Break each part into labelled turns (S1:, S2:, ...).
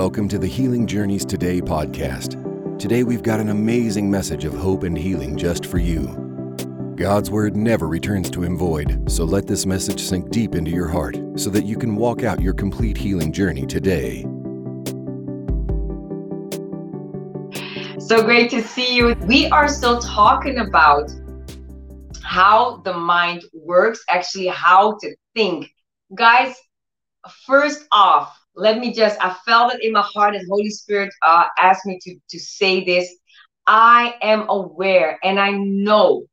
S1: Welcome to the Healing Journeys Today podcast. Today we've got an amazing message of hope and healing just for you. God's word never returns to him void, so let this message sink deep into your heart so that you can walk out your complete healing journey today.
S2: So great to see you. We are still talking about how the mind works, actually, how to think. Guys, first off, let me just, I felt it in my heart and Holy Spirit uh, asked me to, to say this. I am aware and I know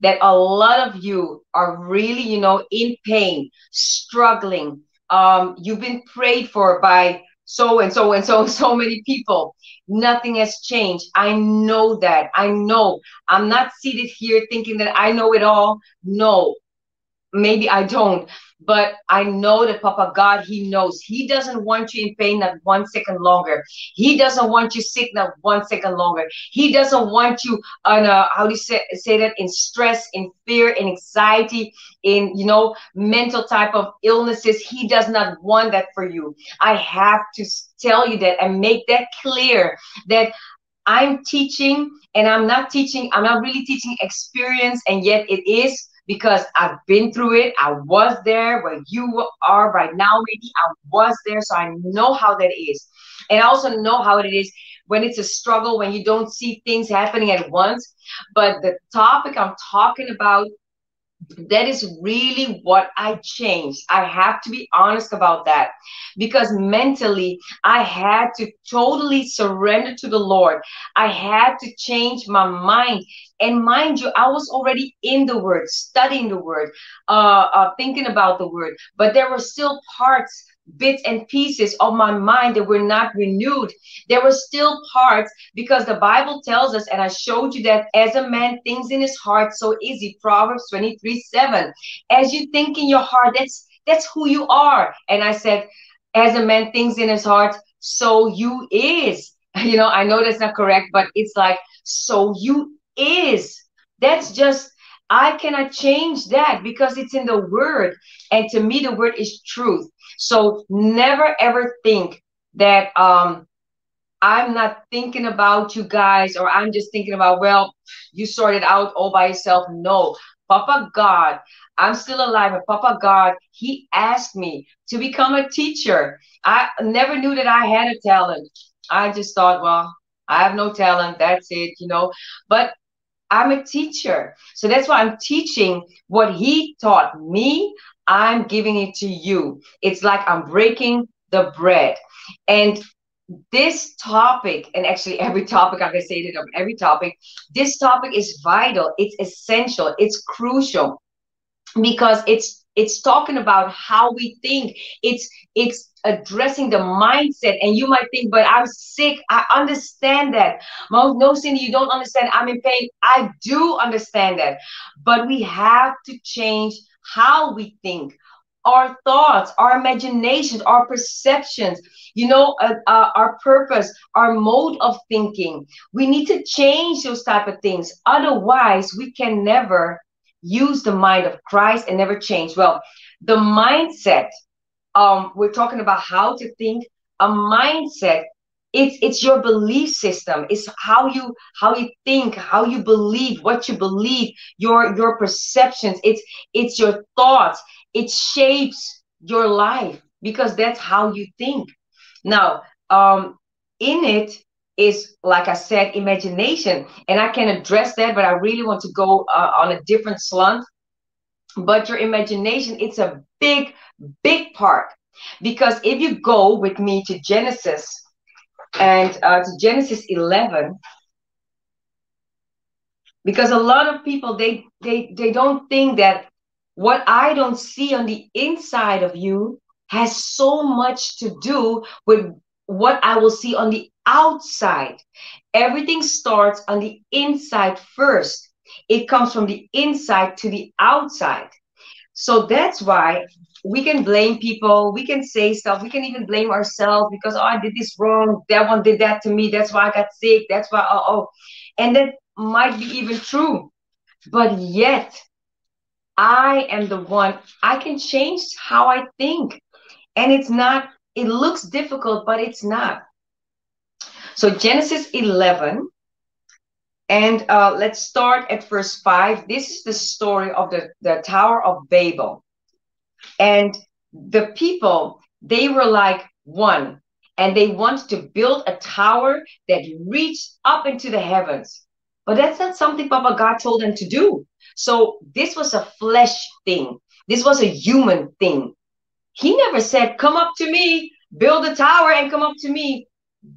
S2: that a lot of you are really, you know, in pain, struggling. Um, you've been prayed for by so and so and so so many people. Nothing has changed. I know that. I know. I'm not seated here thinking that I know it all. No, maybe I don't. But I know that Papa God, He knows. He doesn't want you in pain not one second longer. He doesn't want you sick not one second longer. He doesn't want you on a, how do you say, say that, in stress, in fear, in anxiety, in, you know, mental type of illnesses. He does not want that for you. I have to tell you that and make that clear that I'm teaching and I'm not teaching, I'm not really teaching experience, and yet it is because I've been through it. I was there where you are right now, maybe I was there, so I know how that is. And I also know how it is when it's a struggle, when you don't see things happening at once. But the topic I'm talking about that is really what I changed. I have to be honest about that because mentally I had to totally surrender to the Lord. I had to change my mind. And mind you, I was already in the Word, studying the Word, uh, uh, thinking about the Word, but there were still parts bits and pieces of my mind that were not renewed. There were still parts because the Bible tells us, and I showed you that as a man thinks in his heart, so easy. Proverbs 23 7. As you think in your heart, that's that's who you are. And I said, as a man thinks in his heart, so you is. You know, I know that's not correct, but it's like, so you is. That's just I cannot change that because it's in the word. And to me, the word is truth. So never ever think that um I'm not thinking about you guys or I'm just thinking about, well, you sorted out all by yourself. No, Papa God, I'm still alive. And Papa God, He asked me to become a teacher. I never knew that I had a talent. I just thought, well, I have no talent. That's it, you know. But I'm a teacher. So that's why I'm teaching what He taught me. I'm giving it to you. It's like I'm breaking the bread. And this topic, and actually every topic, I'm gonna say it on every topic, this topic is vital, it's essential, it's crucial because it's it's talking about how we think. It's it's addressing the mindset. And you might think, but I'm sick. I understand that. No, Cindy, you don't understand. I'm in pain. I do understand that. But we have to change how we think, our thoughts, our imaginations, our perceptions, you know, uh, uh, our purpose, our mode of thinking. We need to change those type of things. Otherwise, we can never use the mind of Christ and never change. Well, the mindset, um, we're talking about how to think. A mindset it's it's your belief system it's how you how you think how you believe what you believe your your perceptions it's it's your thoughts it shapes your life because that's how you think now um in it is like i said imagination. And i can address that but i really want to go uh, on a different slant. But your imagination it's a big big part. Because if you go with me to genesis and uh, to Genesis 11 because a lot of people they they they don't think that what I don't see on the inside of you has so much to do with what I will see on the outside. Everything starts on the inside first. It comes from the inside to the outside. So that's why we can blame people, we can say stuff, we can even blame ourselves because oh I did this wrong, that one did that to me, that's why I got sick, that's why oh, oh. and that might be even true. But yet I am the one I can change how I think. And it's not it looks difficult, but it's not. So Genesis 11, and uh, let's start at verse 5. This is the story of the, the Tower of Babel. And the people, they were like one, and they wanted to build a tower that reached up into the heavens. But that's not something Papa God told them to do. So this was a flesh thing. This was a human thing. He never said, Come up to me, build a tower and come up to me.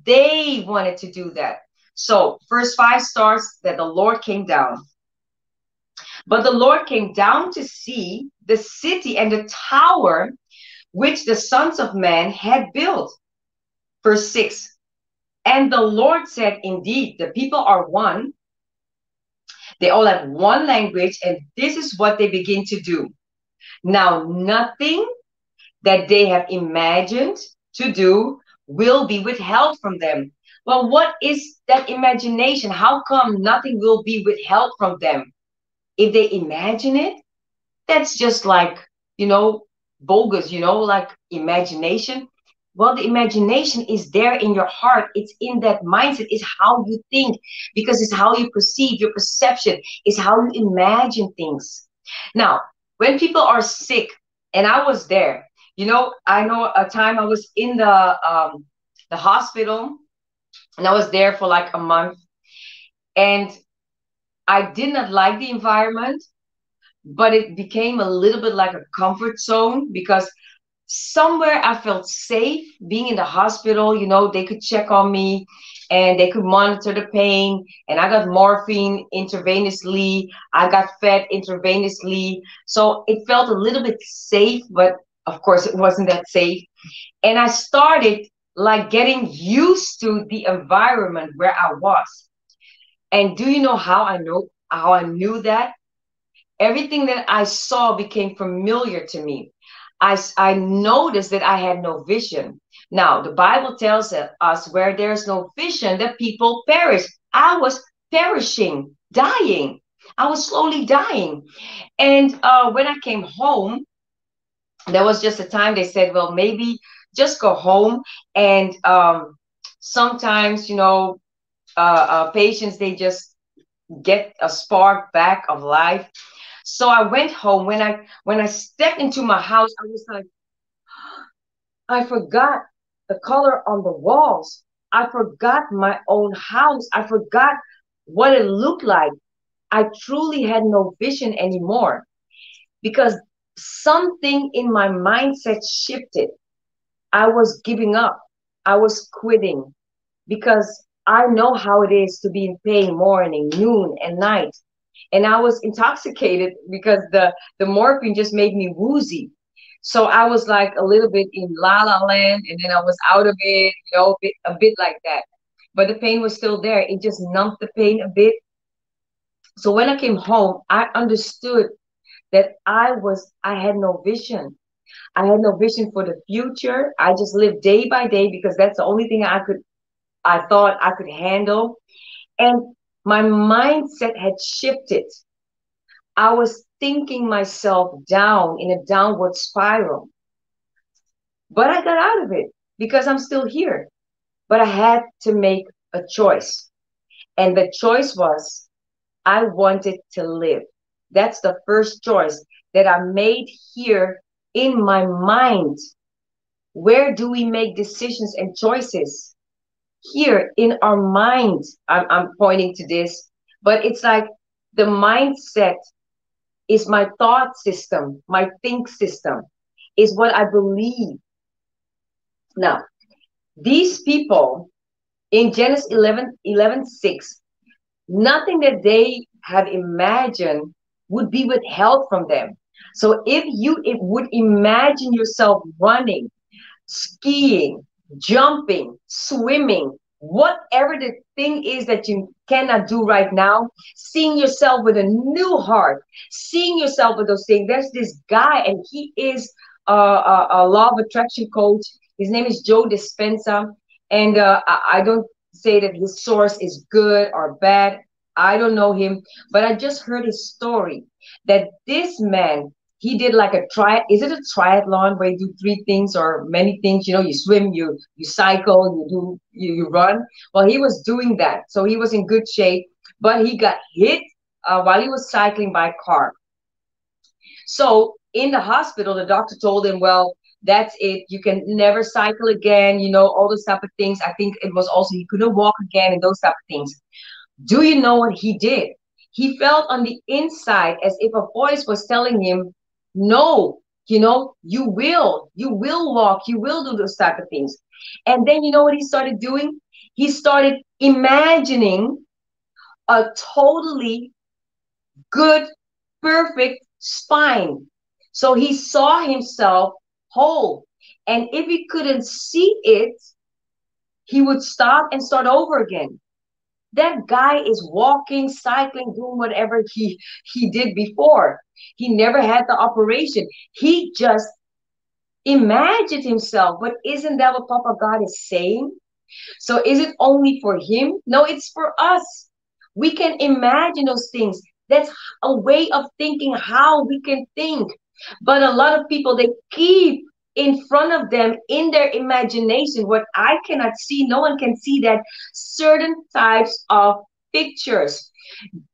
S2: They wanted to do that. So, verse 5 starts that the Lord came down. But the Lord came down to see the city and the tower which the sons of man had built. Verse 6 And the Lord said, Indeed, the people are one. They all have one language, and this is what they begin to do. Now, nothing that they have imagined to do will be withheld from them. Well, what is that imagination? How come nothing will be withheld from them? If they imagine it, that's just like, you know, bogus, you know, like imagination. Well, the imagination is there in your heart. It's in that mindset. It's how you think because it's how you perceive. Your perception is how you imagine things. Now, when people are sick, and I was there, you know, I know a time I was in the um, the hospital, and I was there for like a month, and I did not like the environment, but it became a little bit like a comfort zone because somewhere I felt safe being in the hospital. You know, they could check on me and they could monitor the pain. And I got morphine intravenously. I got fed intravenously. So it felt a little bit safe, but of course it wasn't that safe. And i started like getting used to the environment where i was. And do you know how i know how i knew that? Everything that i saw became familiar to me. I i noticed that i had no vision. Now the bible tells us where there's no vision that people perish. I was perishing dying. I was slowly dying. And uh, when i came home there was just a time they said, well, maybe just go home. And um, sometimes, you know, uh, uh, patients, they just get a spark back of life. So I went home. When I when I stepped into my house, I was like, I forgot the color on the walls. I forgot my own house. I forgot what it looked like. I truly had no vision anymore because something in my mindset shifted. I was giving up. I was quitting because I know how it is to be in pain morning, noon, and night. And I was intoxicated because the, the morphine just made me woozy. So I was like a little bit in la la land and then I was out of it, you know, a bit, a bit like that. But the pain was still there. It just numbed the pain a bit. So when I came home, I understood that I was, I had no vision. I had no vision for the future. I just lived day by day because that's the only thing I could, I thought I could handle. And my mindset had shifted. I was thinking myself down in a downward spiral. But I got out of it because I'm still here. But I had to make a choice. And the choice was I wanted to live. That's the first choice that I made here in my mind. Where do we make decisions and choices? Here in our mind. I'm, I'm pointing to this, but it's like the mindset is my thought system, my think system, is what I believe. Now, these people in Genesis 11, 11 6, nothing that they have imagined would be withheld from them. So if you it would imagine yourself running, skiing, jumping, swimming, whatever the thing is that you cannot do right now, seeing yourself with a new heart, seeing yourself with those things. There's this guy, and he is a, a, a law of attraction coach. His name is Joe Dispenza. And uh, I, I don't say that his source is good or bad. I don't know him, but I just heard his story that this man he did like a tri is it a triathlon where you do three things or many things? You know you swim you you cycle you do you, you run. Well he was doing that. So he was in good shape but he got hit uh, while he was cycling by car. So in the hospital the doctor told him well that's it. You can never cycle again you know all those type of things. I think it was also he couldn't walk again and those type of things do you know what he did he felt on the inside as if a voice was telling him no, you know, you will, you will walk, you will do those type of things. And then you know what he started doing? He started imagining a totally good, perfect spine. So he saw himself whole. And if he couldn't see it, he would stop and start over again. That guy is walking, cycling, doing whatever he he did before. He never had the operation. He just imagined himself. But isn't that what Papa God is saying? So is it only for him? No, it's for us. We can imagine those things. That's a way of thinking how we can think. But a lot of people, they keep in front of them in their imagination what I cannot see, no one can see that certain types of pictures,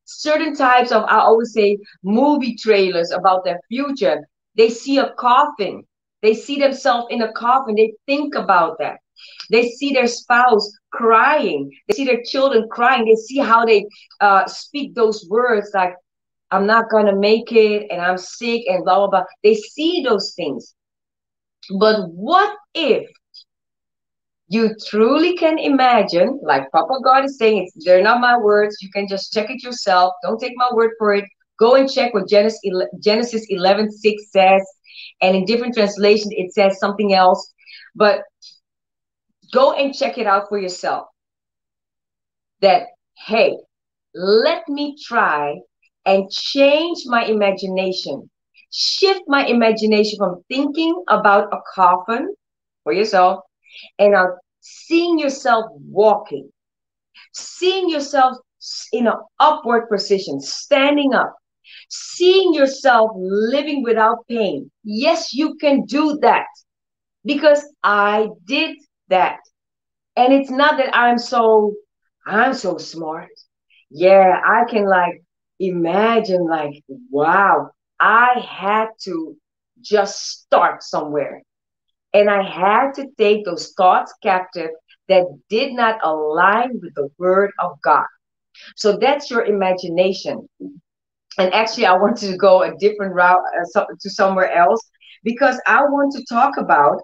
S2: certain types of, I always say, movie trailers about their future. They see a coffin, they see themselves in a coffin, they think about that. They see their spouse crying. They see their children crying. They see how they uh, speak those words like, I'm not to make it and I'm sick and blah, blah, blah. They see those things. But what if you truly can imagine, like Papa God is saying, it's, they're not my words. You can just check it yourself. Don't take my word for it. Go and check what Genesis, Genesis 11 6 says. And in different translations, it says something else. But go and check it out for yourself. That, hey, let me try and change my imagination shift my imagination from thinking about a coffin for yourself and now seeing yourself walking, seeing yourself in an upward position, standing up, seeing yourself living without pain. Yes, you can do that because I did that. And it's not that I'm so, I'm so smart. Yeah, I can like imagine like, wow, I had to just start somewhere. And I had to take those thoughts captive that did not align with the word of God. So that's your imagination. And actually, I wanted to go a different route uh, to somewhere else because I want to talk about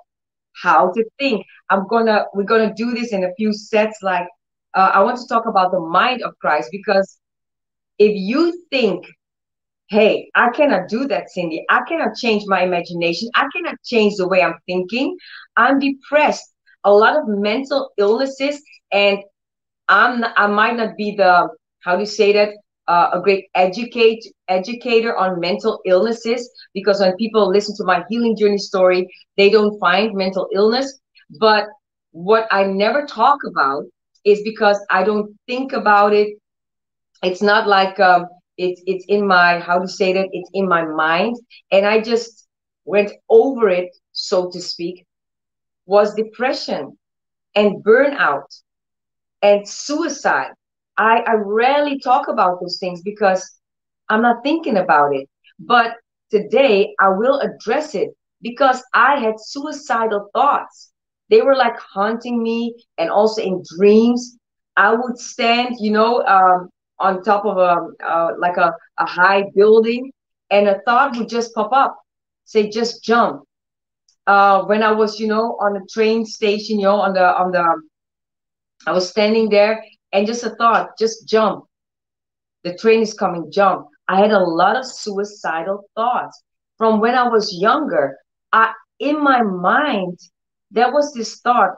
S2: how to think. I'm gonna we're gonna do this in a few sets. Like uh, I want to talk about the mind of Christ because if you think hey, I cannot do that, Cindy. I cannot change my imagination. I cannot change the way I'm thinking. I'm depressed. A lot of mental illnesses, and I'm I might not be the how do you say that uh, a great educate educator on mental illnesses because when people listen to my healing journey story, they don't find mental illness. But what I never talk about is because I don't think about it. It's not like um, it's it's in my how to say that it's in my mind. And i just went over it so to speak was depression and burnout and suicide. I i rarely talk about those things because i'm not thinking about it. But today i will address it because i had suicidal thoughts. They were like haunting me and also in dreams. I would stand you know um, on top of a uh, like a, a high building and a thought would just pop up say just jump. Uh, when i was you know on the train station you know on the on the i was standing there and just a thought just jump. The train is coming jump. I had a lot of suicidal thoughts. From when i was younger i in my mind there was this thought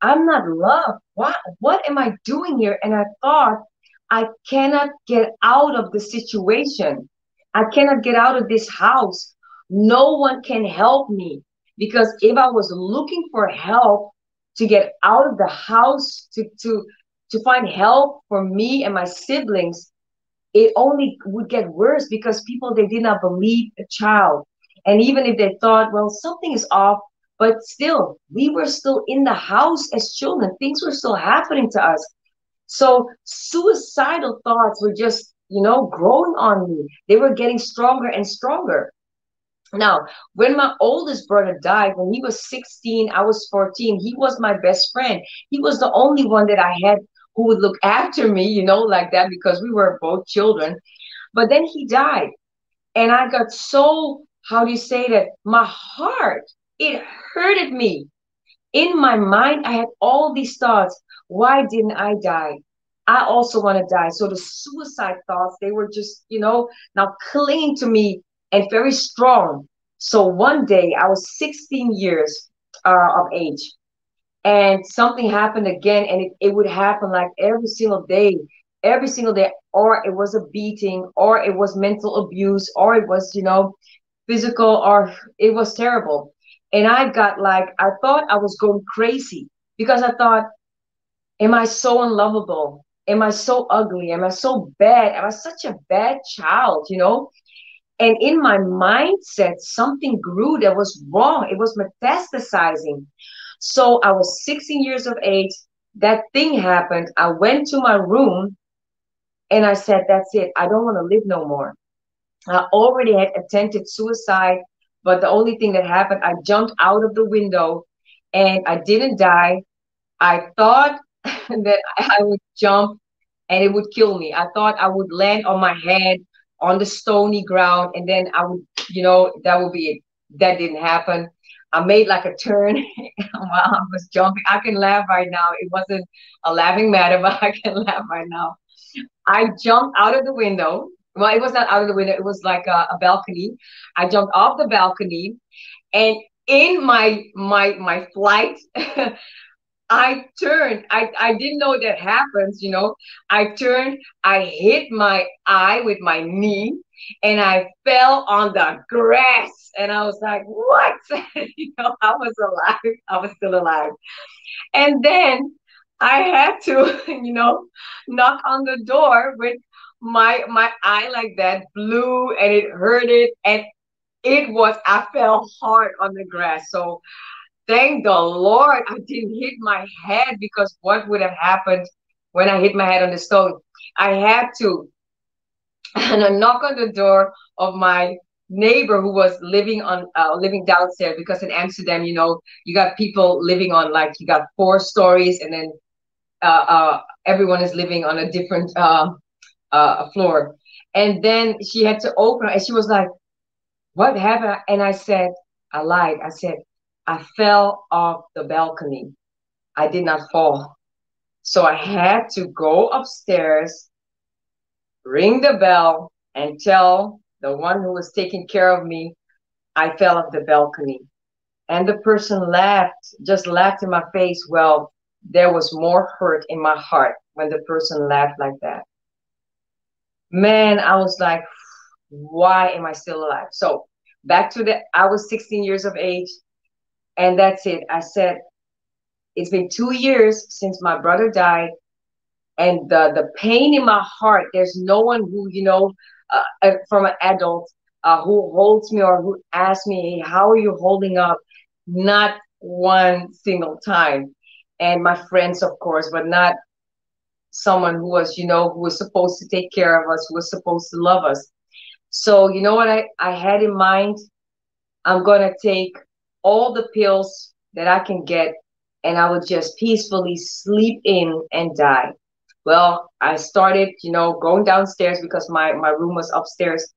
S2: i'm not loved. What what am i doing here? And i thought I cannot get out of the situation. I cannot get out of this house. No one can help me because if I was looking for help to get out of the house to to to find help for me and my siblings, it only would get worse because people they did not believe a child and even if they thought well something is off but still we were still in the house as children things were still happening to us so suicidal thoughts were just you know growing on me they were getting stronger and stronger now when my oldest brother died when he was 16 i was 14 he was my best friend he was the only one that i had who would look after me, you know, like that because we were both children. But then he died. And I got so, how do you say that? My heart, it hurted me. In my mind, I had all these thoughts. Why didn't I die? I also want to die. So the suicide thoughts, they were just, you know, now clinging to me and very strong. So one day I was 16 years uh, of age and something happened again and it, it would happen like every single day every single day or it was a beating or it was mental abuse or it was you know physical or it was terrible and i got like i thought i was going crazy because i thought am i so unlovable am i so ugly am i so bad am i such a bad child you know and in my mindset something grew that was wrong it was metastasizing so I was 16 years of age. That thing happened. I went to my room and I said, That's it. I don't want to live no more. I already had attempted suicide, but the only thing that happened, I jumped out of the window and I didn't die. I thought that I would jump and it would kill me. I thought I would land on my head on the stony ground and then I would, you know, that would be it. That didn't happen. I made like a turn while I was jumping. I can laugh right now. It wasn't a laughing matter, but I can laugh right now. I jumped out of the window. Well, it was not out of the window. It was like a, a balcony. I jumped off the balcony, and in my my my flight, I turned. I, I didn't know that happens, you know. I turned, I hit my eye with my knee, and I fell on the grass. And I was like, what? you know, I was alive. I was still alive. And then I had to, you know, knock on the door with my my eye like that blue and it hurted and it was I fell hard on the grass. So thank the Lord I didn't hit my head because what would have happened when I hit my head on the stone? I had to and a knock on the door of my neighbor who was living on uh, living downstairs because in Amsterdam, you know, you got people living on like you got four stories and then uh, uh, everyone is living on a different uh, uh, floor. And then she had to open and she was like, "What happened?" And I said, "I lied. I said I fell off the balcony. I did not fall." So I had to go upstairs ring the bell and tell the one who was taking care of me I fell off the balcony. And the person laughed, just laughed in my face. Well, there was more hurt in my heart when the person laughed like that. Man, I was like, why am I still alive? So back to the, I was 16 years of age. And that's it. I said, it's been two years since my brother died and the the pain in my heart there's no one who you know uh, uh, from an adult uh, who holds me or who asks me hey, how are you holding up? Not one single time. And my friends of course but not someone who was you know who was supposed to take care of us who was supposed to love us. So you know what i i had in mind? I'm going to take all the pills that i can get and i would just peacefully sleep in and die well, I started, you know, going downstairs because my, my room was upstairs.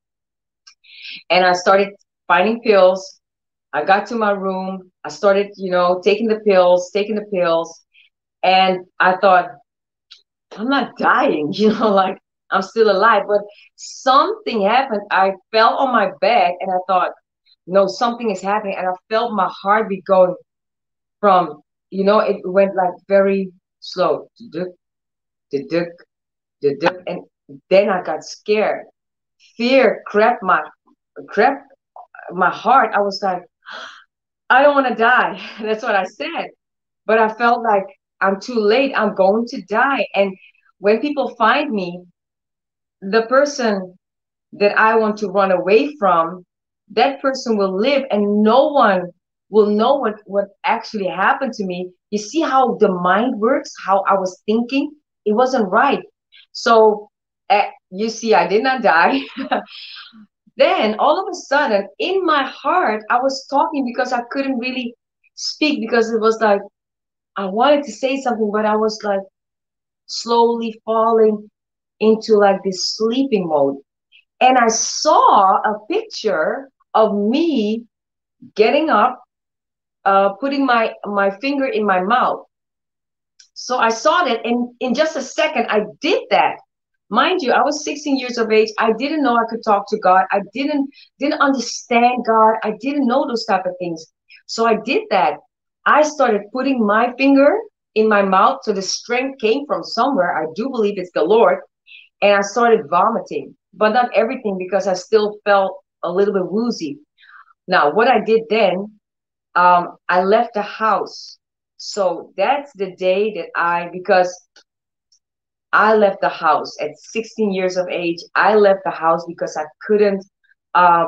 S2: And I started finding pills. I got to my room. I started, you know, taking the pills, taking the pills. And I thought, I'm not dying, you know, like I'm still alive. But something happened. I fell on my back and I thought, no, something is happening. And I felt my heartbeat going from, you know, it went like very slow and then I got scared. Fear crept my crept my heart. I was like, I don't want to die. That's what I said. But I felt like I'm too late. I'm going to die. And when people find me, the person that I want to run away from, that person will live and no one will know what, what actually happened to me. You see how the mind works, how I was thinking? It wasn't right. So uh, you see, I did not die. then all of a sudden, in my heart, I was talking because I couldn't really speak because it was like I wanted to say something, but I was like slowly falling into like this sleeping mode. And I saw a picture of me getting up, uh, putting my my finger in my mouth. So I saw that, and in just a second, I did that. Mind you, I was 16 years of age. I didn't know I could talk to God. I didn't didn't understand God. I didn't know those type of things. So I did that. I started putting my finger in my mouth. So the strength came from somewhere. I do believe it's the Lord. And I started vomiting, but not everything because I still felt a little bit woozy. Now, what I did then, um, I left the house. So that's the day that I, because I left the house at 16 years of age. I left the house because I couldn't uh,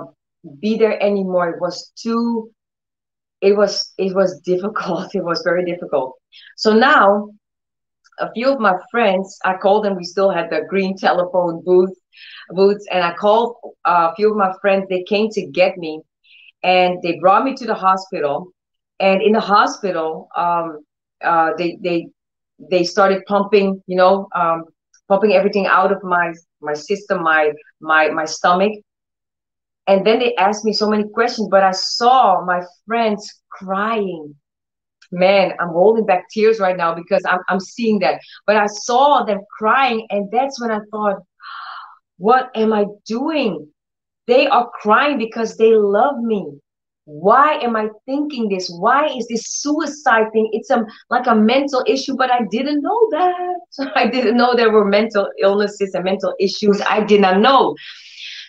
S2: be there anymore. It was too it was it was difficult. It was very difficult. So now, a few of my friends, I called them. We still had the green telephone booth booths, and I called uh, a few of my friends. They came to get me, and they brought me to the hospital. And in the hospital, um, uh, they they they started pumping, you know, um, pumping everything out of my my system, my my my stomach, and then they asked me so many questions, but I saw my friends crying. Man, I'm holding back tears right now because I'm, I'm seeing that. But I saw them crying, and that's when I thought, what am I doing? They are crying because they love me. Why am I thinking this? Why is this suicide thing? It's a like a mental issue, but I didn't know that. I didn't know there were mental illnesses and mental issues. I did not know.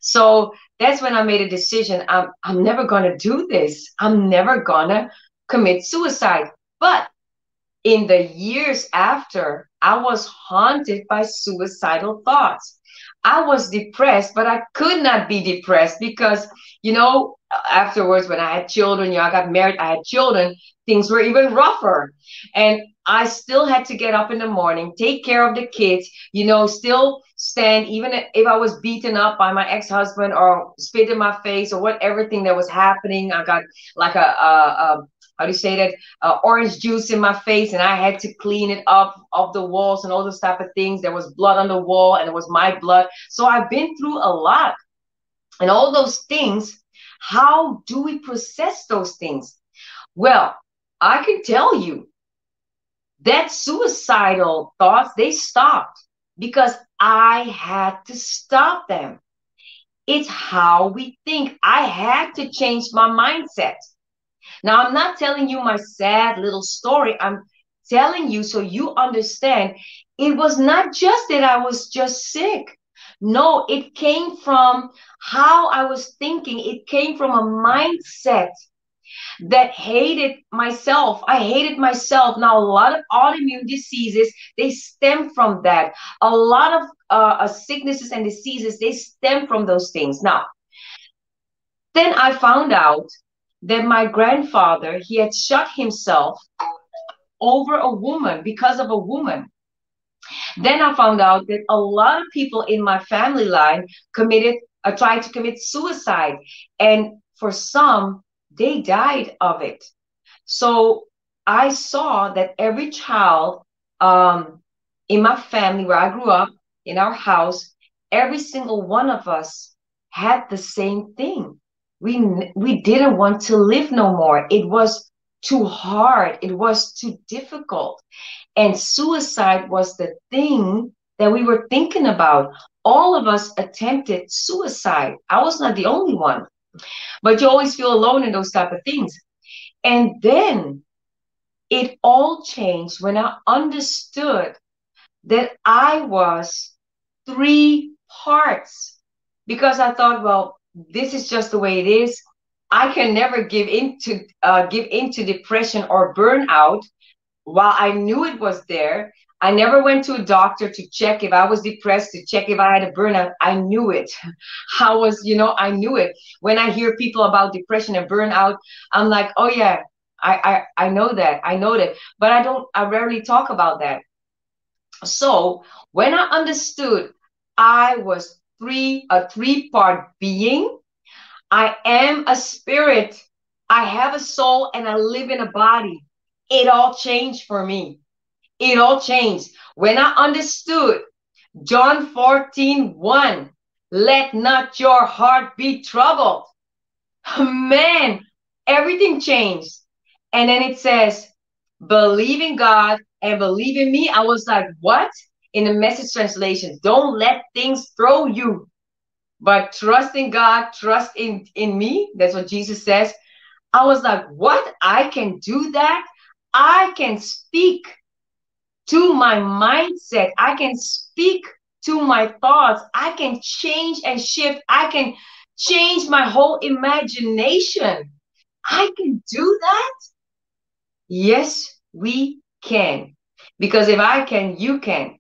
S2: So that's when I made a decision. I'm, I'm never going to do this. I'm never going to commit suicide. But in the years after, I was haunted by suicidal thoughts. I was depressed, but I could not be depressed because, you know, afterwards, when I had children, you know, I got married, I had children, things were even rougher. And I still had to get up in the morning, take care of the kids, you know, still stand, even if I was beaten up by my ex husband or spit in my face or what everything that was happening. I got like a, a, a how do you say that uh, orange juice in my face and i had to clean it up off the walls and all those type of things there was blood on the wall and it was my blood so i've been through a lot and all those things how do we process those things well i can tell you that suicidal thoughts they stopped because I had to stop them. It's how we think. I had to change my mindset. Now, I'm not telling you my sad little story. I'm telling you so you understand it was not just that I was just sick. No, it came from how I was thinking. It came from a mindset that hated myself. I hated myself. Now, a lot of autoimmune diseases, they stem from that. A lot of uh, uh, sicknesses and diseases, they stem from those things. Now, then I found out that my grandfather, he had shot himself over a woman because of a woman. Then I found out that a lot of people in my family line committed, uh, tried to commit suicide. And for some, they died of it. So I saw that every child um, in my family where I grew up, in our house, every single one of us had the same thing. We we didn't want to live no more. It was too hard. It was too difficult. And suicide was the thing that we were thinking about. All of us attempted suicide. I was not the only one but you always feel alone in those type of things and then it all changed when i understood that i was three parts because i thought well this is just the way it is i can never give into uh, give into depression or burnout while I knew it was there, I never went to a doctor to check if I was depressed, to check if I had a burnout. I knew it. I was, you know, I knew it. When I hear people about depression and burnout, I'm like, oh yeah, I I, I know that. I know that. But I don't I rarely talk about that. So when I understood I was three, a three-part being, I am a spirit, I have a soul, and I live in a body. It all changed for me it all changed. When I understood John 14, 1, let not your heart be troubled. Man, everything changed. And then it says, believe in God and believe in me. I was like, what? In the message translation, don't let things throw you, but trust in God, trust in, in me. That's what Jesus says. I was like, what? I can do that? I can speak to my mindset. I can speak to my thoughts. I can change and shift. I can change my whole imagination. I can do that. Yes, we can. Because if I can, you can.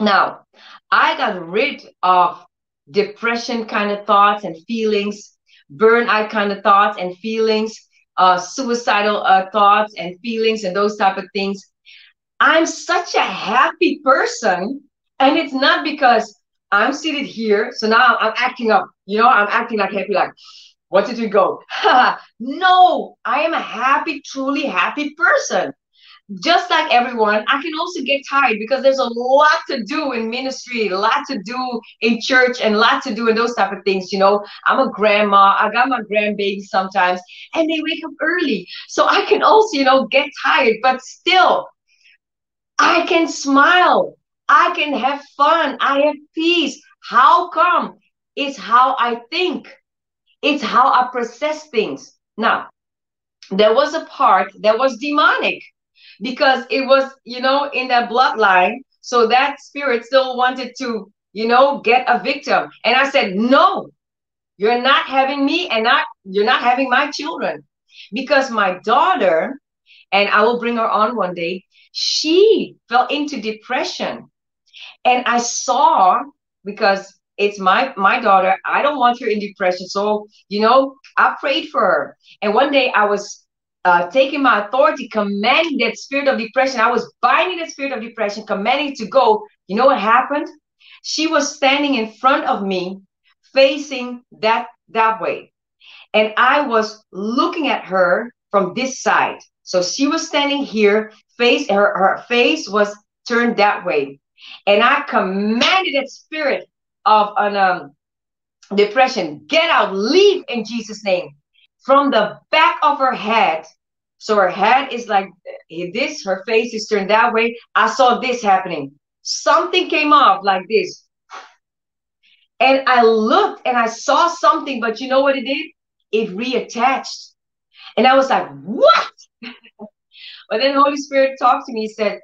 S2: Now, I got rid of depression kind of thoughts and feelings, burnout kind of thoughts and feelings, uh, suicidal uh, thoughts and feelings, and those type of things I'm such a happy person. And it's not because I'm seated here. So now I'm acting up, you know, I'm acting like happy, like, what did we go? no, I am a happy, truly happy person. Just like everyone, I can also get tired because there's a lot to do in ministry, a lot to do in church, and a lot to do in those type of things. You know, I'm a grandma, I got my grandbaby sometimes, and they wake up early. So I can also, you know, get tired, but still, I can smile. I can have fun. I have peace. How come? It's how I think. It's how I process things. Now, there was a part that was demonic because it was, you know, in that bloodline. So that spirit still wanted to, you know, get a victim. And I said, no, you're not having me and not you're not having my children. Because my daughter, and I will bring her on one day, she fell into depression. And I saw because it's my my daughter, I don't want her in depression. So, you know, I prayed for her. And one day I was uh, taking my authority, commanding that spirit of depression. I was binding the spirit of depression, commanding to go. You know what happened? She was standing in front of me, facing that that way. And I was looking at her from this side. So she was standing here, face her, her face was turned that way. And I commanded that spirit of an um, depression, get out, leave in Jesus' name. From the back of her head, so her head is like this, her face is turned that way. I saw this happening. Something came off like this. And I looked and I saw something, but you know what it did? It reattached. And I was like, what? but then Holy Spirit talked to me, he said,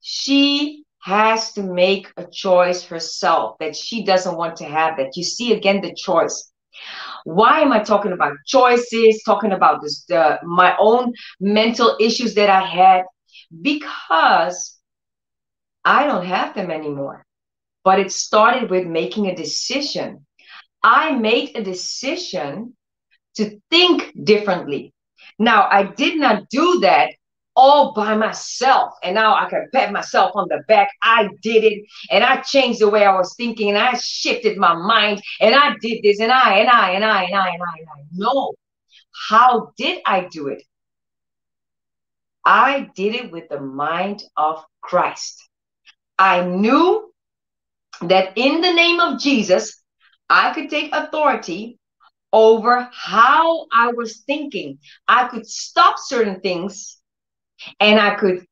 S2: she has to make a choice herself that she doesn't want to have that. You see again the choice. Why am I talking about choices, talking about this the my own mental issues that I had? Because I don't have them anymore. But it started with making a decision. I made a decision to think differently. Now, I did not do that all by myself. And now I can pat myself on the back. I did it and I changed the way I was thinking and I shifted my mind and I did this and I and I and I and I and I and I. No. How did I do it? I did it with the mind of Christ. I knew that in the name of Jesus, I could take authority over how I was thinking. I could stop certain things and I could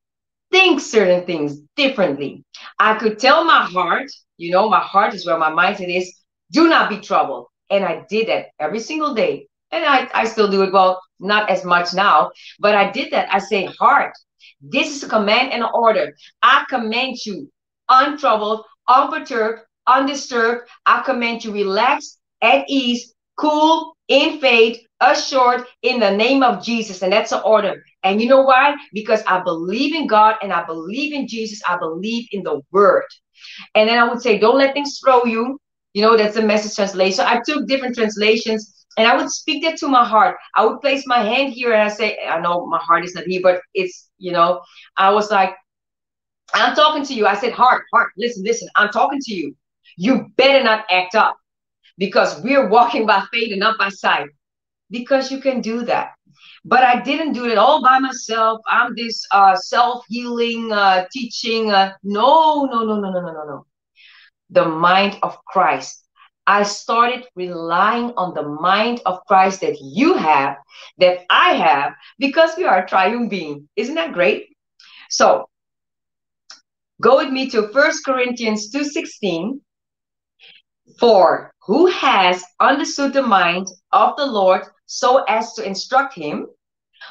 S2: think certain things differently. I could tell my heart, you know, my heart is where my mindset is, do not be troubled. And I did that every single day. And I, I still do it well, not as much now, but I did that. I say, heart, this is a command and an order. I command you untroubled, unperturbed, undisturbed. I command you relax, at ease, cool, in faith, assured in the name of Jesus. And that's an order. And you know why? Because I believe in God and I believe in Jesus. I believe in the word. And then I would say, don't let things throw you. You know, that's a message translation. So I took different translations and I would speak that to my heart. I would place my hand here and I say, I know my heart is not here, but it's, you know, I was like, I'm talking to you. I said, heart, heart, listen, listen, I'm talking to you. You better not act up because we're walking by faith and not by sight because you can do that. But I didn't do it all by myself. I'm this uh, self-healing uh, teaching. Uh, no, no, no, no, no, no, no, no. The mind of Christ. I started relying on the mind of Christ that you have, that I have, because we are a triune being. Isn't that great? So go with me to First Corinthians 2.16. For who has understood the mind of the Lord so as to instruct him?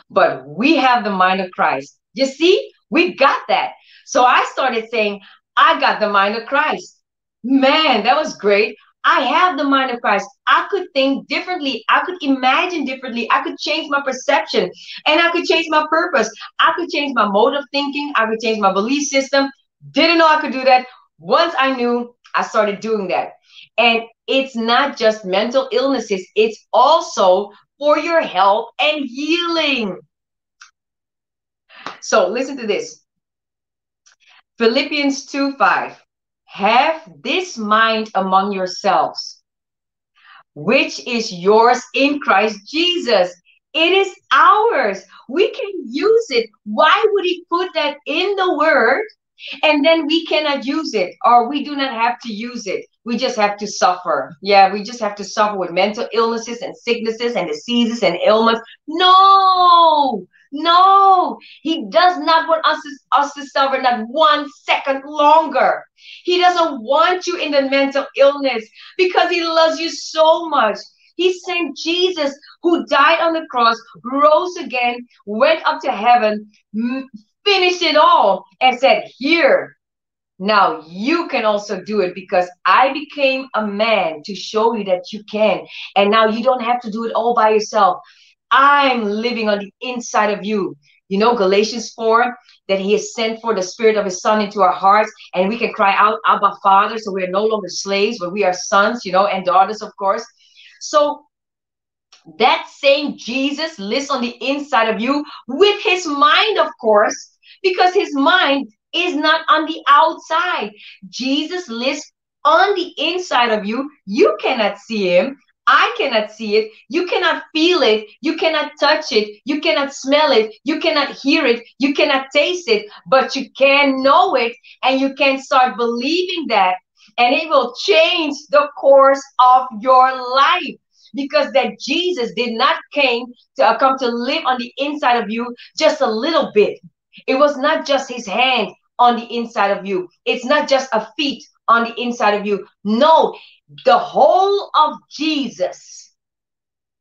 S2: But we have the mind of Christ. You see, we got that. So I started saying, I got the mind of Christ. Man, that was great. I have the mind of Christ. I could think differently. I could imagine differently. I could change my perception and I could change my purpose. I could change my mode of thinking. I could change my belief system. Didn't know I could do that. Once I knew, I started doing that. And it's not just mental illnesses, it's also for your health and healing. So listen to this. Philippians 2 5. Have this mind among yourselves, which is yours in Christ Jesus. It is ours. We can use it. Why would he put that in the word and then we cannot use it or we do not have to use it? We just have to suffer. Yeah, we just have to suffer with mental illnesses and sicknesses and diseases and ailments. No, no, he does not want us to, us to suffer not one second longer. He doesn't want you in the mental illness because he loves you so much. He sent Jesus, who died on the cross, rose again, went up to heaven, finished it all, and said, Here, now you can also do it because I became a man to show you that you can. And now you don't have to do it all by yourself. I'm living on the inside of you. You know, Galatians 4, that he has sent for the spirit of his son into our hearts, and we can cry out, Abba, Father. So we're no longer slaves, but we are sons, you know, and daughters, of course. So that same Jesus lives on the inside of you with his mind, of course, because his mind is not on the outside. Jesus lives on the inside of you. You cannot see him. I cannot see it. You cannot feel it. You cannot touch it. You cannot smell it. You cannot hear it. You cannot taste it. But you can know it and you can start believing that. And it will change the course of your life because that Jesus did not came to uh, come to live on the inside of you just a little bit. It was not just his hand on the inside of you. It's not just a feet on the inside of you. No, the whole of Jesus,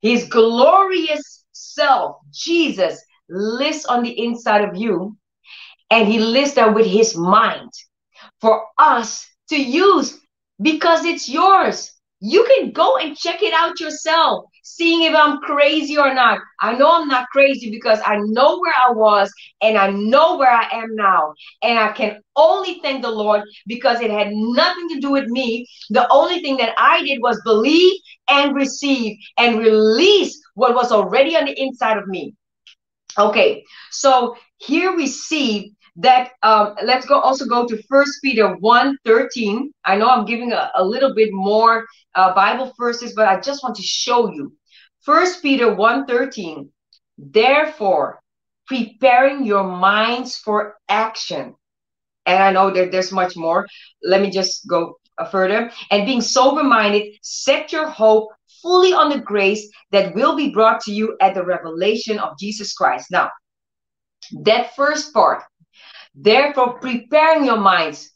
S2: his glorious self, Jesus, lives on the inside of you. And he lives there with his mind for us to use because it's yours. You can go and check it out yourself seeing if I'm crazy or not. I know I'm not crazy because I know where I was and I know where I am now. And I can only thank the Lord because it had nothing to do with me. The only thing that I did was believe and receive and release what was already on the inside of me. Okay, so here we see that um, let's go also go to first peter 1 13 i know i'm giving a, a little bit more uh, bible verses but i just want to show you. First peter 1 13 therefore preparing your minds for action. And i know that there's much more. Let me just go uh, further. And being sober minded set your hope fully on the grace that will be brought to you at the revelation of jesus christ. Now that first part Therefore, preparing your minds.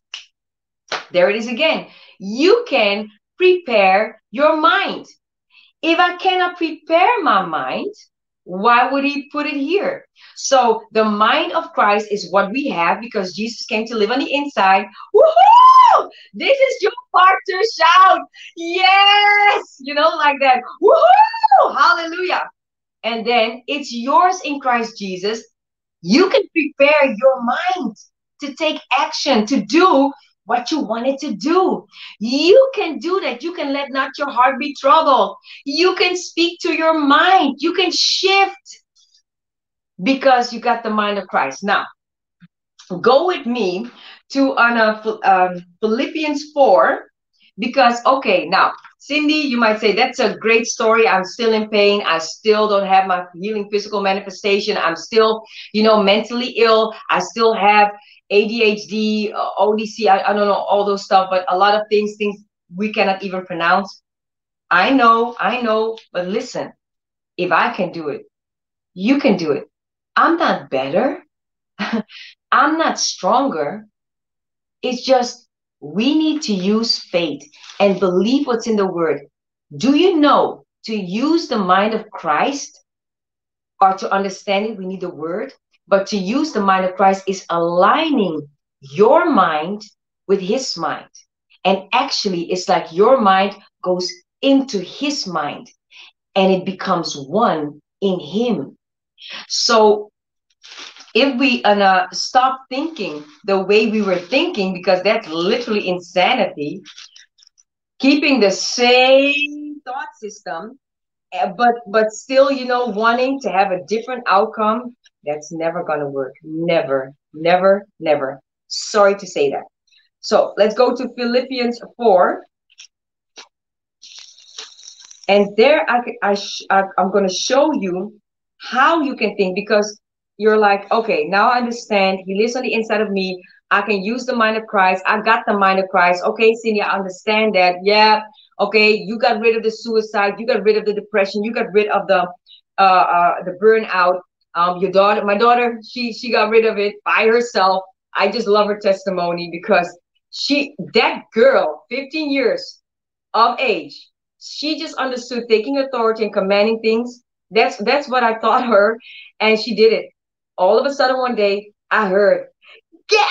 S2: There it is again. You can prepare your mind. If I cannot prepare my mind, why would he put it here? So the mind of Christ is what we have because Jesus came to live on the inside. Woohoo! This is your part to shout. Yes! You know, like that. Woohoo! Hallelujah. And then it's yours in Christ Jesus You can prepare your mind to take action, to do what you wanted to do. You can do that. You can let not your heart be troubled. You can speak to your mind. You can shift because you got the mind of Christ. Now, go with me to on uh, um, Philippians 4 because okay now cindy you might say that's a great story. I'm still in pain. I still don't have my healing physical manifestation. I'm still you know mentally ill. I still have adhd uh, odc I, I don't know all those stuff but a lot of things things we cannot even pronounce. I know i know but listen if i can do it you can do it. I'm not better. I'm not stronger. It's just we need to use faith and believe what's in the word. Do you know to use the mind of Christ or to understand it, we need the word? But to use the mind of Christ is aligning your mind with his mind. And actually, it's like your mind goes into his mind and it becomes one in him. So if we uh, stop thinking the way we were thinking, because that's literally insanity, keeping the same thought system, eh, but but still, you know, wanting to have a different outcome, that's never gonna work. Never, never, never. Sorry to say that. So let's go to Philippians 4. And there I, I, I I'm going to show you how you can think because you're like, okay, now I understand. He lives on the inside of me. I can use the mind of Christ. I got the mind of Christ. Okay, Cindy, I understand that. Yeah. Okay, you got rid of the suicide. You got rid of the depression. You got rid of the uh, uh the burnout. Um, your daughter, my daughter, she she got rid of it by herself. I just love her testimony because she that girl, 15 years of age, she just understood taking authority and commanding things. That's that's what I taught her, and she did it all of a sudden one day I heard, get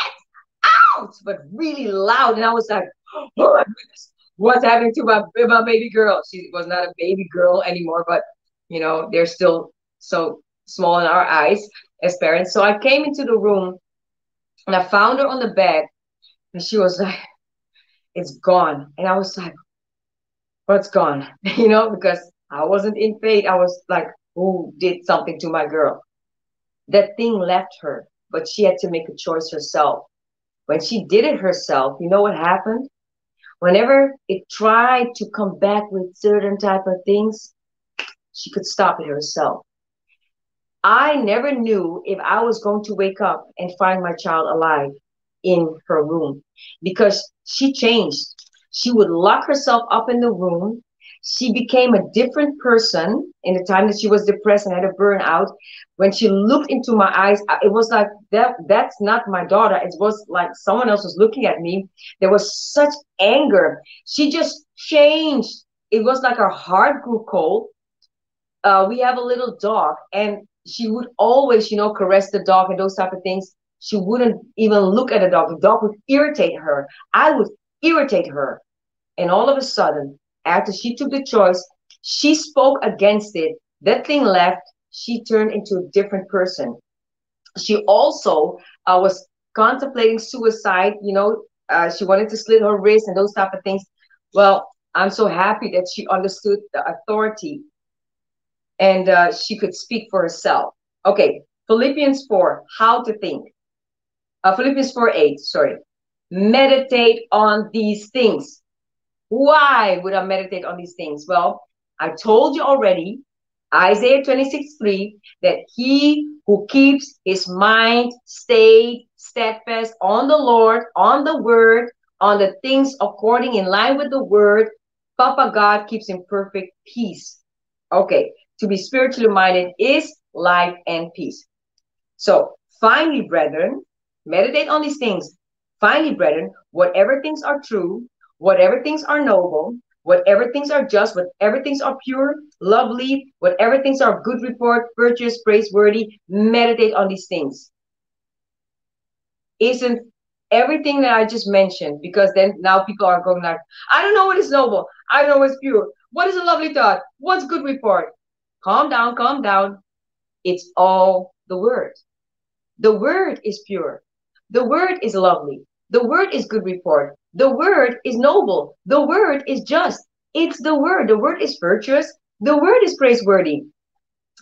S2: out, but really loud. And I was like, oh my goodness, what's happening to my, my baby girl? She was not a baby girl anymore, but you know, they're still so small in our eyes as parents. So I came into the room and I found her on the bed and she was like, it's gone. And I was like, what's gone? you know, because I wasn't in faith. I was like, who did something to my girl? That thing left her, but she had to make a choice herself. When she did it herself, you know what happened? Whenever it tried to come back with certain type of things, she could stop it herself. I never knew if I was going to wake up and find my child alive in her room because she changed. She would lock herself up in the room she became a different person in the time that she was depressed and had a burnout. When she looked into my eyes, it was like that that's not my daughter. It was like someone else was looking at me. There was such anger. She just changed. It was like her heart grew cold. Uh, we have a little dog, and she would always, you know, caress the dog and those type of things. She wouldn't even look at the dog. The dog would irritate her. I would irritate her. And all of a sudden, after she took the choice, she spoke against it. That thing left. She turned into a different person. She also uh, was contemplating suicide. You know, uh, she wanted to slit her wrist and those type of things. Well, I'm so happy that she understood the authority and uh, she could speak for herself. Okay, Philippians 4, how to think. Uh, Philippians 4 8, sorry. Meditate on these things. Why would I meditate on these things? Well, I told you already, Isaiah 26 3, that he who keeps his mind stayed, steadfast on the Lord, on the word, on the things according in line with the word, Papa God keeps in perfect peace. Okay, to be spiritually minded is life and peace. So, finally, brethren, meditate on these things. Finally, brethren, whatever things are true, whatever things are noble, whatever things are just, whatever things are pure, lovely, whatever things are good report, virtuous, praiseworthy, meditate on these things. Isn't everything that I just mentioned, because then now people are going like, I don't know what is noble, I don't know what's pure, what is a lovely thought, what's good report? Calm down, calm down. It's all the word. The word is pure. The word is lovely. The word is good report. The word is noble. The word is just. It's the word. The word is virtuous. The word is praiseworthy.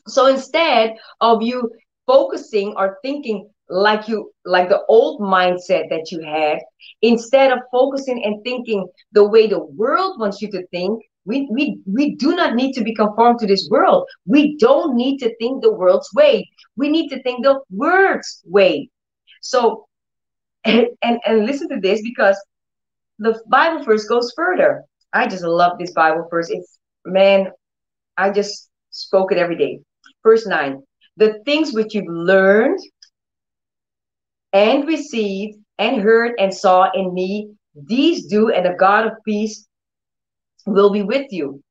S2: So instead of you focusing or thinking like you like the old mindset that you had instead of focusing and thinking the way the world wants you to think we we we do not need to be conformed to this world we don't need to think the world's way we need to think the word's way so and and, and listen to this because the bible verse goes further. I just love this bible verse. It's man i just spoke it every day. Verse 9 the things which you've learned and received and heard and saw in me, these do, and the God of peace will be with you.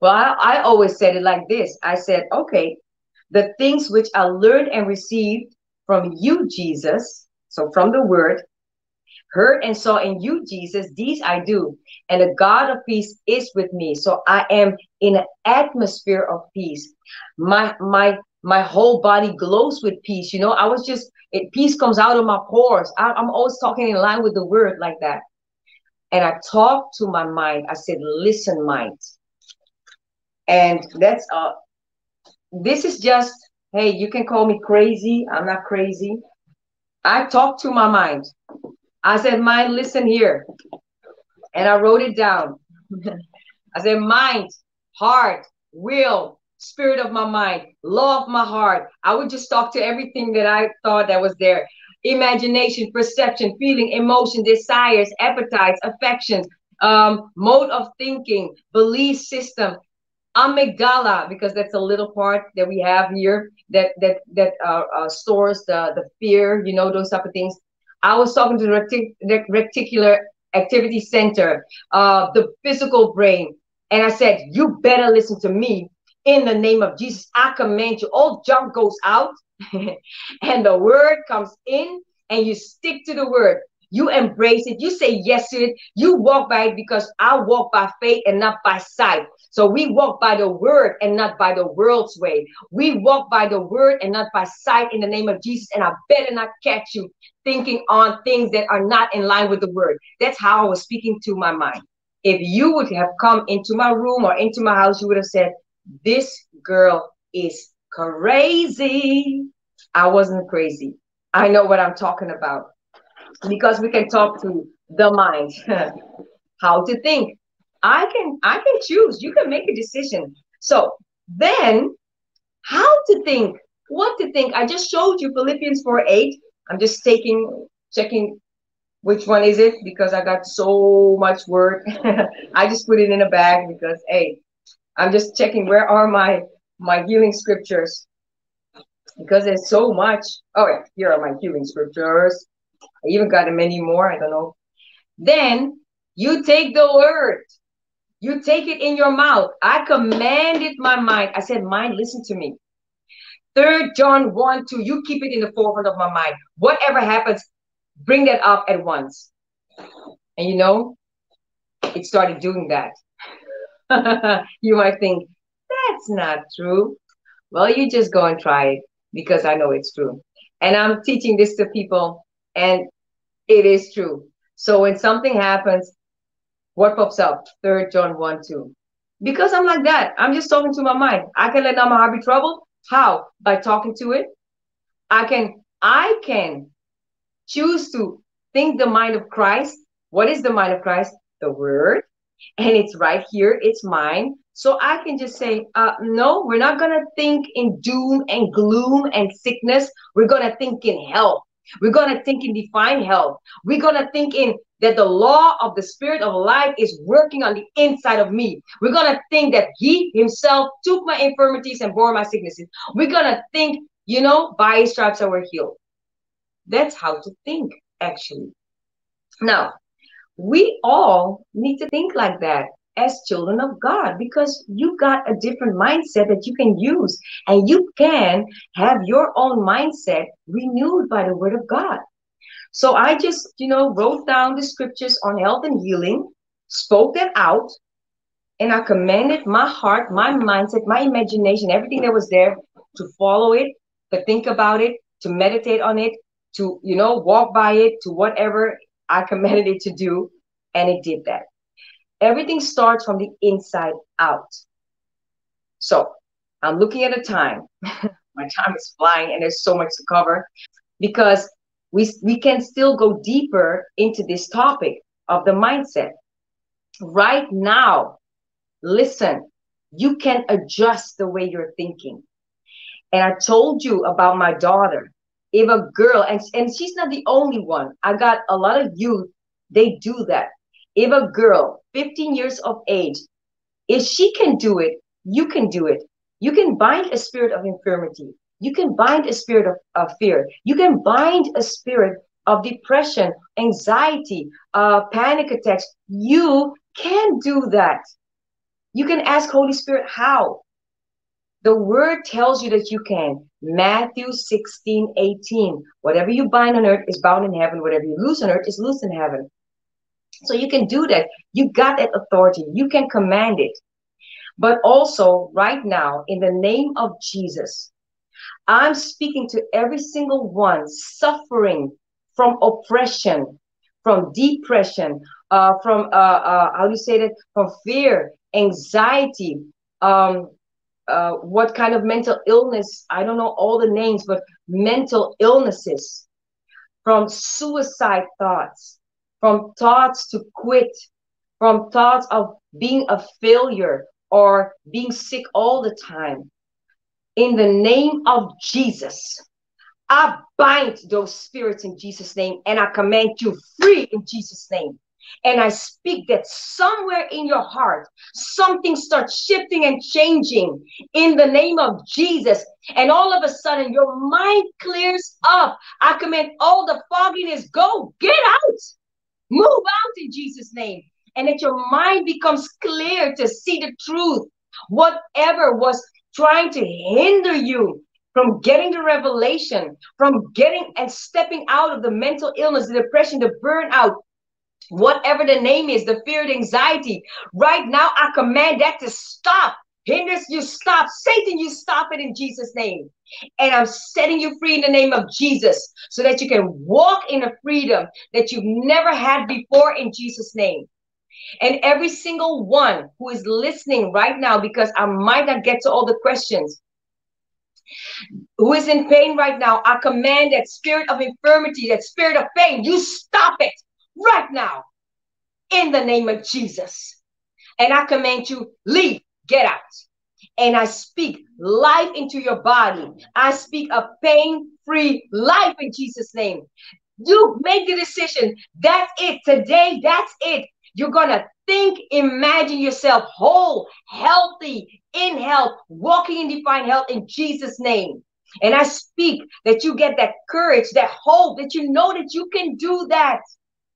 S2: Well, I, I always said it like this. I said, okay, the things which I learned and received from you, Jesus, so from the word, heard and saw in you, Jesus, these I do. And the God of peace is with me. So I am in an atmosphere of peace. My my my whole body glows with peace. You know, I was just it, peace comes out of my pores. I, I'm always talking in line with the word like that. And I talked to my mind. I said, listen, mind. And that's uh this is just, hey, you can call me crazy. I'm not crazy. I talked to my mind. I said, mind, listen here. And I wrote it down. I said, mind, heart, will, spirit of my mind, law of my heart. I would just talk to everything that I thought that was there. Imagination, perception, feeling, emotion, desires, appetites, affections, um, mode of thinking, belief system, amygdala, because that's a little part that we have here that that that uh, uh, stores the the fear, you know, those type of things. I was talking to the retic- reticular activity center, uh, the physical brain, and I said, "You better listen to me in the name of Jesus, I command you. All junk goes out and the word comes in and you stick to the word. You embrace it. You say yes to it. You walk by it because I walk by faith and not by sight. So we walk by the word and not by the world's way. We walk by the word and not by sight in the name of Jesus. And I better not catch you thinking on things that are not in line with the word. That's how I was speaking to my mind. If you would have come into my room or into my house, you would have said, this girl is crazy. I wasn't crazy. I know what I'm talking about because we can talk to the mind, how to think. I can I can choose. You can make a decision. So then, how to think, what to think. I just showed you Philippians 4 8. I'm just taking checking which one is it because I got so much work. I just put it in a bag because hey, I'm just checking where are my my healing scriptures because there's so much. Oh yeah, here are my healing scriptures. I even got many more. I don't know. Then you take the word. You take it in your mouth. I commanded my mind. I said, mind, listen to me. Third John 1, 2, you keep it in the forefront of my mind. Whatever happens, bring that up at once. And you know, it started doing that. you might think, that's not true. Well, you just go and try it because I know it's true. And I'm teaching this to people, and it is true. So when something happens, what pops up? Third John 1 2. Because I'm like that. I'm just talking to my mind. I can let down my heart be troubled. How? By talking to it. I can I can choose to think the mind of Christ. What is the mind of Christ? The word and it's right here, it's mine. So I can just say, uh, no, we're not going to think in doom and gloom and sickness. We're going to think in health. We're going to think in divine health. We're going to think in that the law of the spirit of life is working on the inside of me. We're going to think that he himself took my infirmities and bore my sicknesses. We're going to think, you know, by his stripes I were healed. That's how to think, actually. Now, we all need to think like that as children of God because you got a different mindset that you can use and you can have your own mindset renewed by the word of God. So I just, you know, wrote down the scriptures on health and healing, spoke that out, and I commanded my heart, my mindset, my imagination, everything that was there to follow it, to think about it, to meditate on it, to, you know, walk by it, to whatever I commanded it to do. And it did that. Everything starts from the inside out. So I'm looking at a time. My time is flying and there's so much to cover because we, we can still go deeper into this topic of the mindset. Right now, listen, you can adjust the way you're thinking. And I told you about my daughter. If a girl, and, and she's not the only one, I got a lot of youth, they do that. If a girl, 15 years of age, if she can do it, you can do it. You can bind a spirit of infirmity. You can bind a spirit of, of fear. You can bind a spirit of depression, anxiety, uh, panic attacks. You can do that. You can ask Holy Spirit how. The word tells you that you can. Matthew 16, 18. Whatever you bind on earth is bound in heaven. Whatever you loose on earth is loose in heaven. So you can do that. You got that authority. You can command it. But also, right now, in the name of Jesus, I'm speaking to every single one suffering from oppression, from depression, uh, from uh, uh, how do you say that? From fear, anxiety, um, uh, what kind of mental illness? I don't know all the names, but mental illnesses, from suicide thoughts, from thoughts to quit, from thoughts of being a failure or being sick all the time. In the name of Jesus, I bind those spirits in Jesus' name and I command you free in Jesus' name. And I speak that somewhere in your heart, something starts shifting and changing in the name of Jesus. And all of a sudden, your mind clears up. I command all the fogginess go, get out, move out in Jesus' name. And that your mind becomes clear to see the truth. Whatever was trying to hinder you from getting the revelation, from getting and stepping out of the mental illness, the depression, the burnout, whatever the name is, the fear, the anxiety. Right now, I command that to stop. Hinders you stop. Satan, you stop it in Jesus' name. And I'm setting you free in the name of Jesus so that you can walk in a freedom that you've never had before in Jesus' name. And every single one who is listening right now, because I might not get to all the questions, who is in pain right now, I command that spirit of infirmity, that spirit of pain, you stop it right now in the name of Jesus. And I command you, leave, get out. And I speak life into your body. I speak a pain free life in Jesus' name. You make the decision. That's it. Today, that's it. You're going to think, imagine yourself whole, healthy, in health, walking in divine health in Jesus' name. And I speak that you get that courage, that hope, that you know that you can do that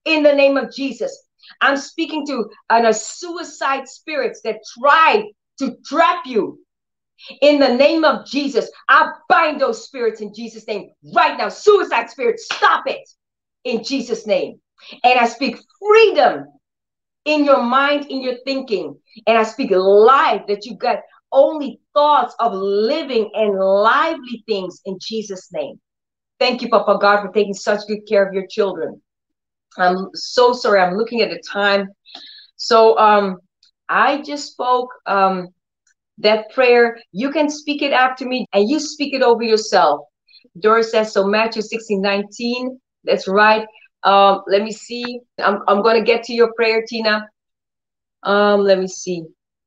S2: in the name of Jesus. I'm speaking to a suicide spirits that try to trap you. In the name of Jesus, I bind those spirits in Jesus' name right now. Suicide spirits, stop it in Jesus' name. And I speak freedom in your mind, in your thinking. And I speak life that you got only thoughts of living and lively things in Jesus' name. Thank you, Papa God, for taking such good care of your children. I'm so sorry. I'm looking at the time. So um, I just spoke um, that prayer. You can speak it after me and you speak it over yourself. Doris says, so Matthew 16, 19. That's right. Um, let me see. I'm, I'm going to get to your prayer, Tina. Um, let me see.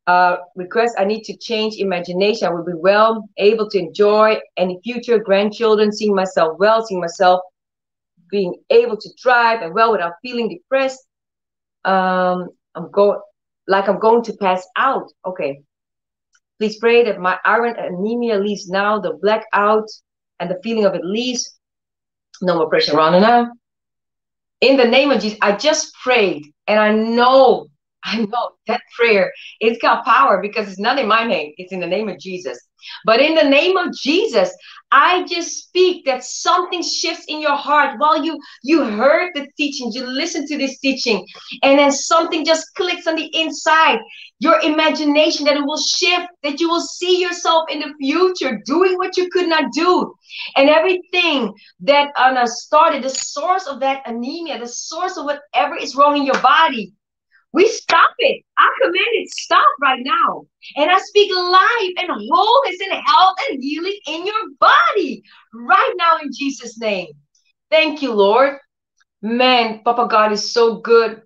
S2: Uh, request I need to change imagination. I will be well able to enjoy any future grandchildren, seeing myself well, seeing myself being able to drive and well without feeling depressed. Um, I'm going like I'm going to pass out. Okay. Please pray that my iron anemia leaves now, the blackout and the feeling of it leaves. No more pressure now. In the name of Jesus, I just prayed and I know I know that prayer, it's got power because it's not in my name, it's in the name of Jesus. But in the name of Jesus, I just speak that something shifts in your heart while you you heard the teaching, you listen to this teaching, and then something just clicks on the inside. Your imagination that it will shift, that you will see yourself in the future doing what you could not do, and everything that Anna started, the source of that anemia, the source of whatever is wrong in your body, we stop it. I command it stop right now. And I speak life and wholeness and health and healing in your body right now in Jesus' name. Thank you, Lord. Man, Papa God is so good.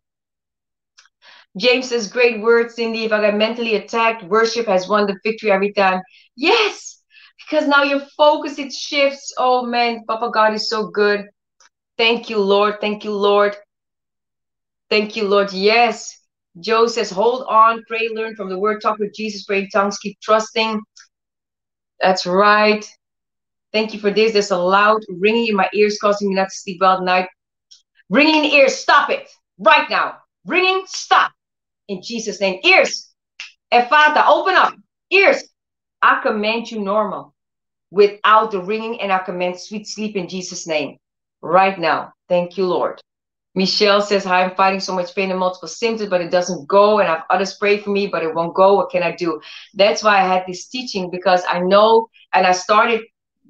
S2: James says, Great words, Cindy. If I got mentally attacked, worship has won the victory every time. Yes, because now your focus it shifts. Oh man, Papa God is so good. Thank you, Lord. Thank you, Lord. Thank you, Lord. Yes. Joe says, hold on, pray, learn from the word, talk with Jesus, pray in tongues, keep trusting. That's right. Thank you for this. There's a loud ringing in my ears, causing me not to sleep well at night. Ringing in ears, stop it right now. Ringing, stop. In Jesus' name. Ears, Ephphatha, open up. Ears, I command you normal without the ringing, and I command sweet sleep in Jesus' name right now. Thank you, Lord. Michelle says, Hi, I'm fighting so much pain and multiple symptoms, but it doesn't go. And I've others pray for me, but it won't go. What can I do? That's why I had this teaching because I know, and I started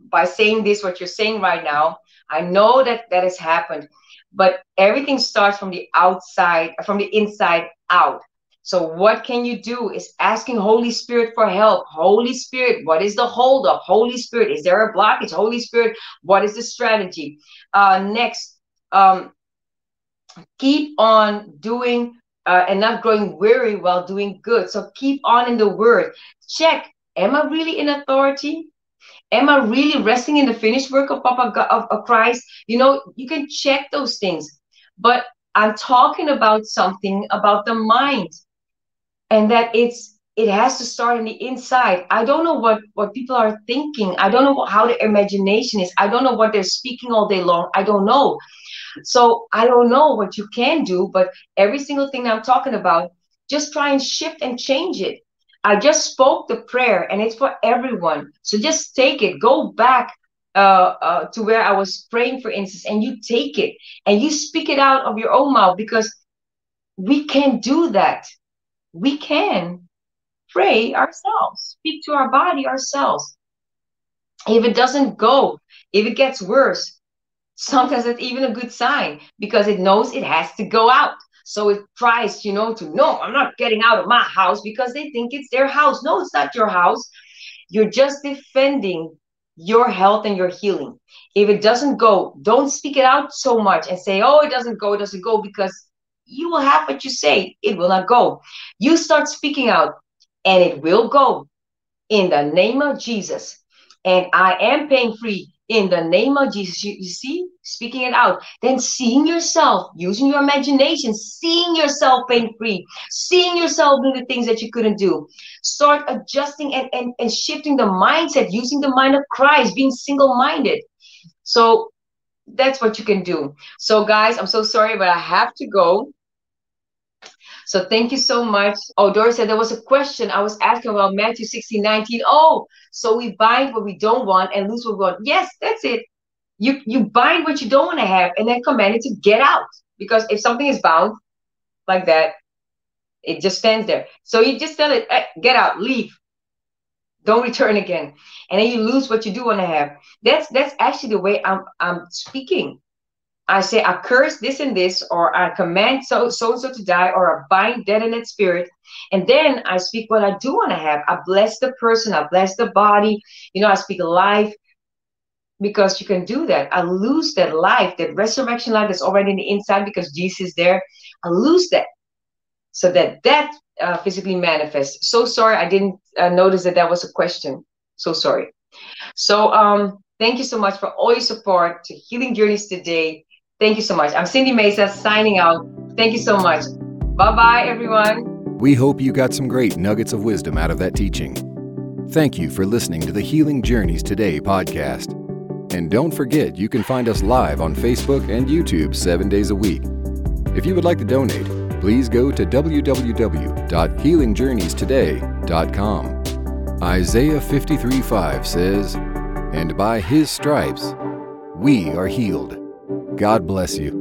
S2: by saying this, what you're saying right now. I know that that has happened, but everything starts from the outside, from the inside out. So what can you do is asking Holy Spirit for help. Holy Spirit, what is the holdup? Holy Spirit, is there a blockage? Holy Spirit, what is the strategy? Uh, next, um, keep on doing uh, and not growing weary while doing good. So keep on in the word. Check, am I really in authority? Am I really resting in the finished work of Papa God, of, of Christ? You know, you can check those things. But I'm talking about something about the mind and that it's it has to start in the inside i don't know what what people are thinking i don't know what, how their imagination is i don't know what they're speaking all day long i don't know so I don't know what you can do, but every single thing I'm talking about, just try and shift and change it. I just spoke the prayer and it's for everyone. So just take it, go back uh, uh, to where I was praying, for instance, and you take it and you speak it out of your own mouth because we can do that. We can pray ourselves, speak to our body ourselves. If it doesn't go, if it gets worse, sometimes that's even a good sign because it knows it has to go out. So it tries, you know, to no, I'm not getting out of my house because they think it's their house. No, it's not your house. You're just defending your health and your healing. If it doesn't go, don't speak it out so much and say, oh, it doesn't go, it doesn't go, because you will have what you say. It will not go. You start speaking out and it will go in the name of Jesus. And I am pain free in the name of Jesus. You, you, see, speaking it out, then seeing yourself, using your imagination, seeing yourself pain free, seeing yourself doing the things that you couldn't do. Start adjusting and, and, and shifting the mindset, using the mind of Christ, being single minded. So that's what you can do. So, guys, I'm so sorry, but I have to go. So thank you so much. Oh, Doris said there was a question I was asking about Matthew 16, 19. Oh, so we bind what we don't want and loose what we want. Yes, that's it. You you bind what you don't want to have and then command it to get out. Because if something is bound like that, it just stands there. So you just tell it, hey, get out, leave. Don't return again. And then you lose what you do want to have. That's that's actually the way I'm I'm speaking. I say, I curse this and this, or I command so so and so to die, or I bind dead in its spirit. And then I speak what I do want to have. I bless the person, I bless the body. You know, I speak life because you can do that. I lose that life, that resurrection life that's already in the inside because Jesus is there. I lose that so that that uh, physically manifests. So sorry, I didn't uh, notice that that was a question. So sorry. So um, thank you so much for all your support to Healing Journeys today. Thank you so much. I'm Cindy Mezas signing out. Thank you so much. Bye bye, everyone.
S1: We hope you got some great nuggets of wisdom out of that teaching. Thank you for listening to the Healing Journeys Today podcast. And don't forget, you can find us live on Facebook and YouTube seven days a week. If you would like to donate, please go to www.healingjourneystoday.com. Isaiah 53 5 says, And by his stripes we are healed. God bless you.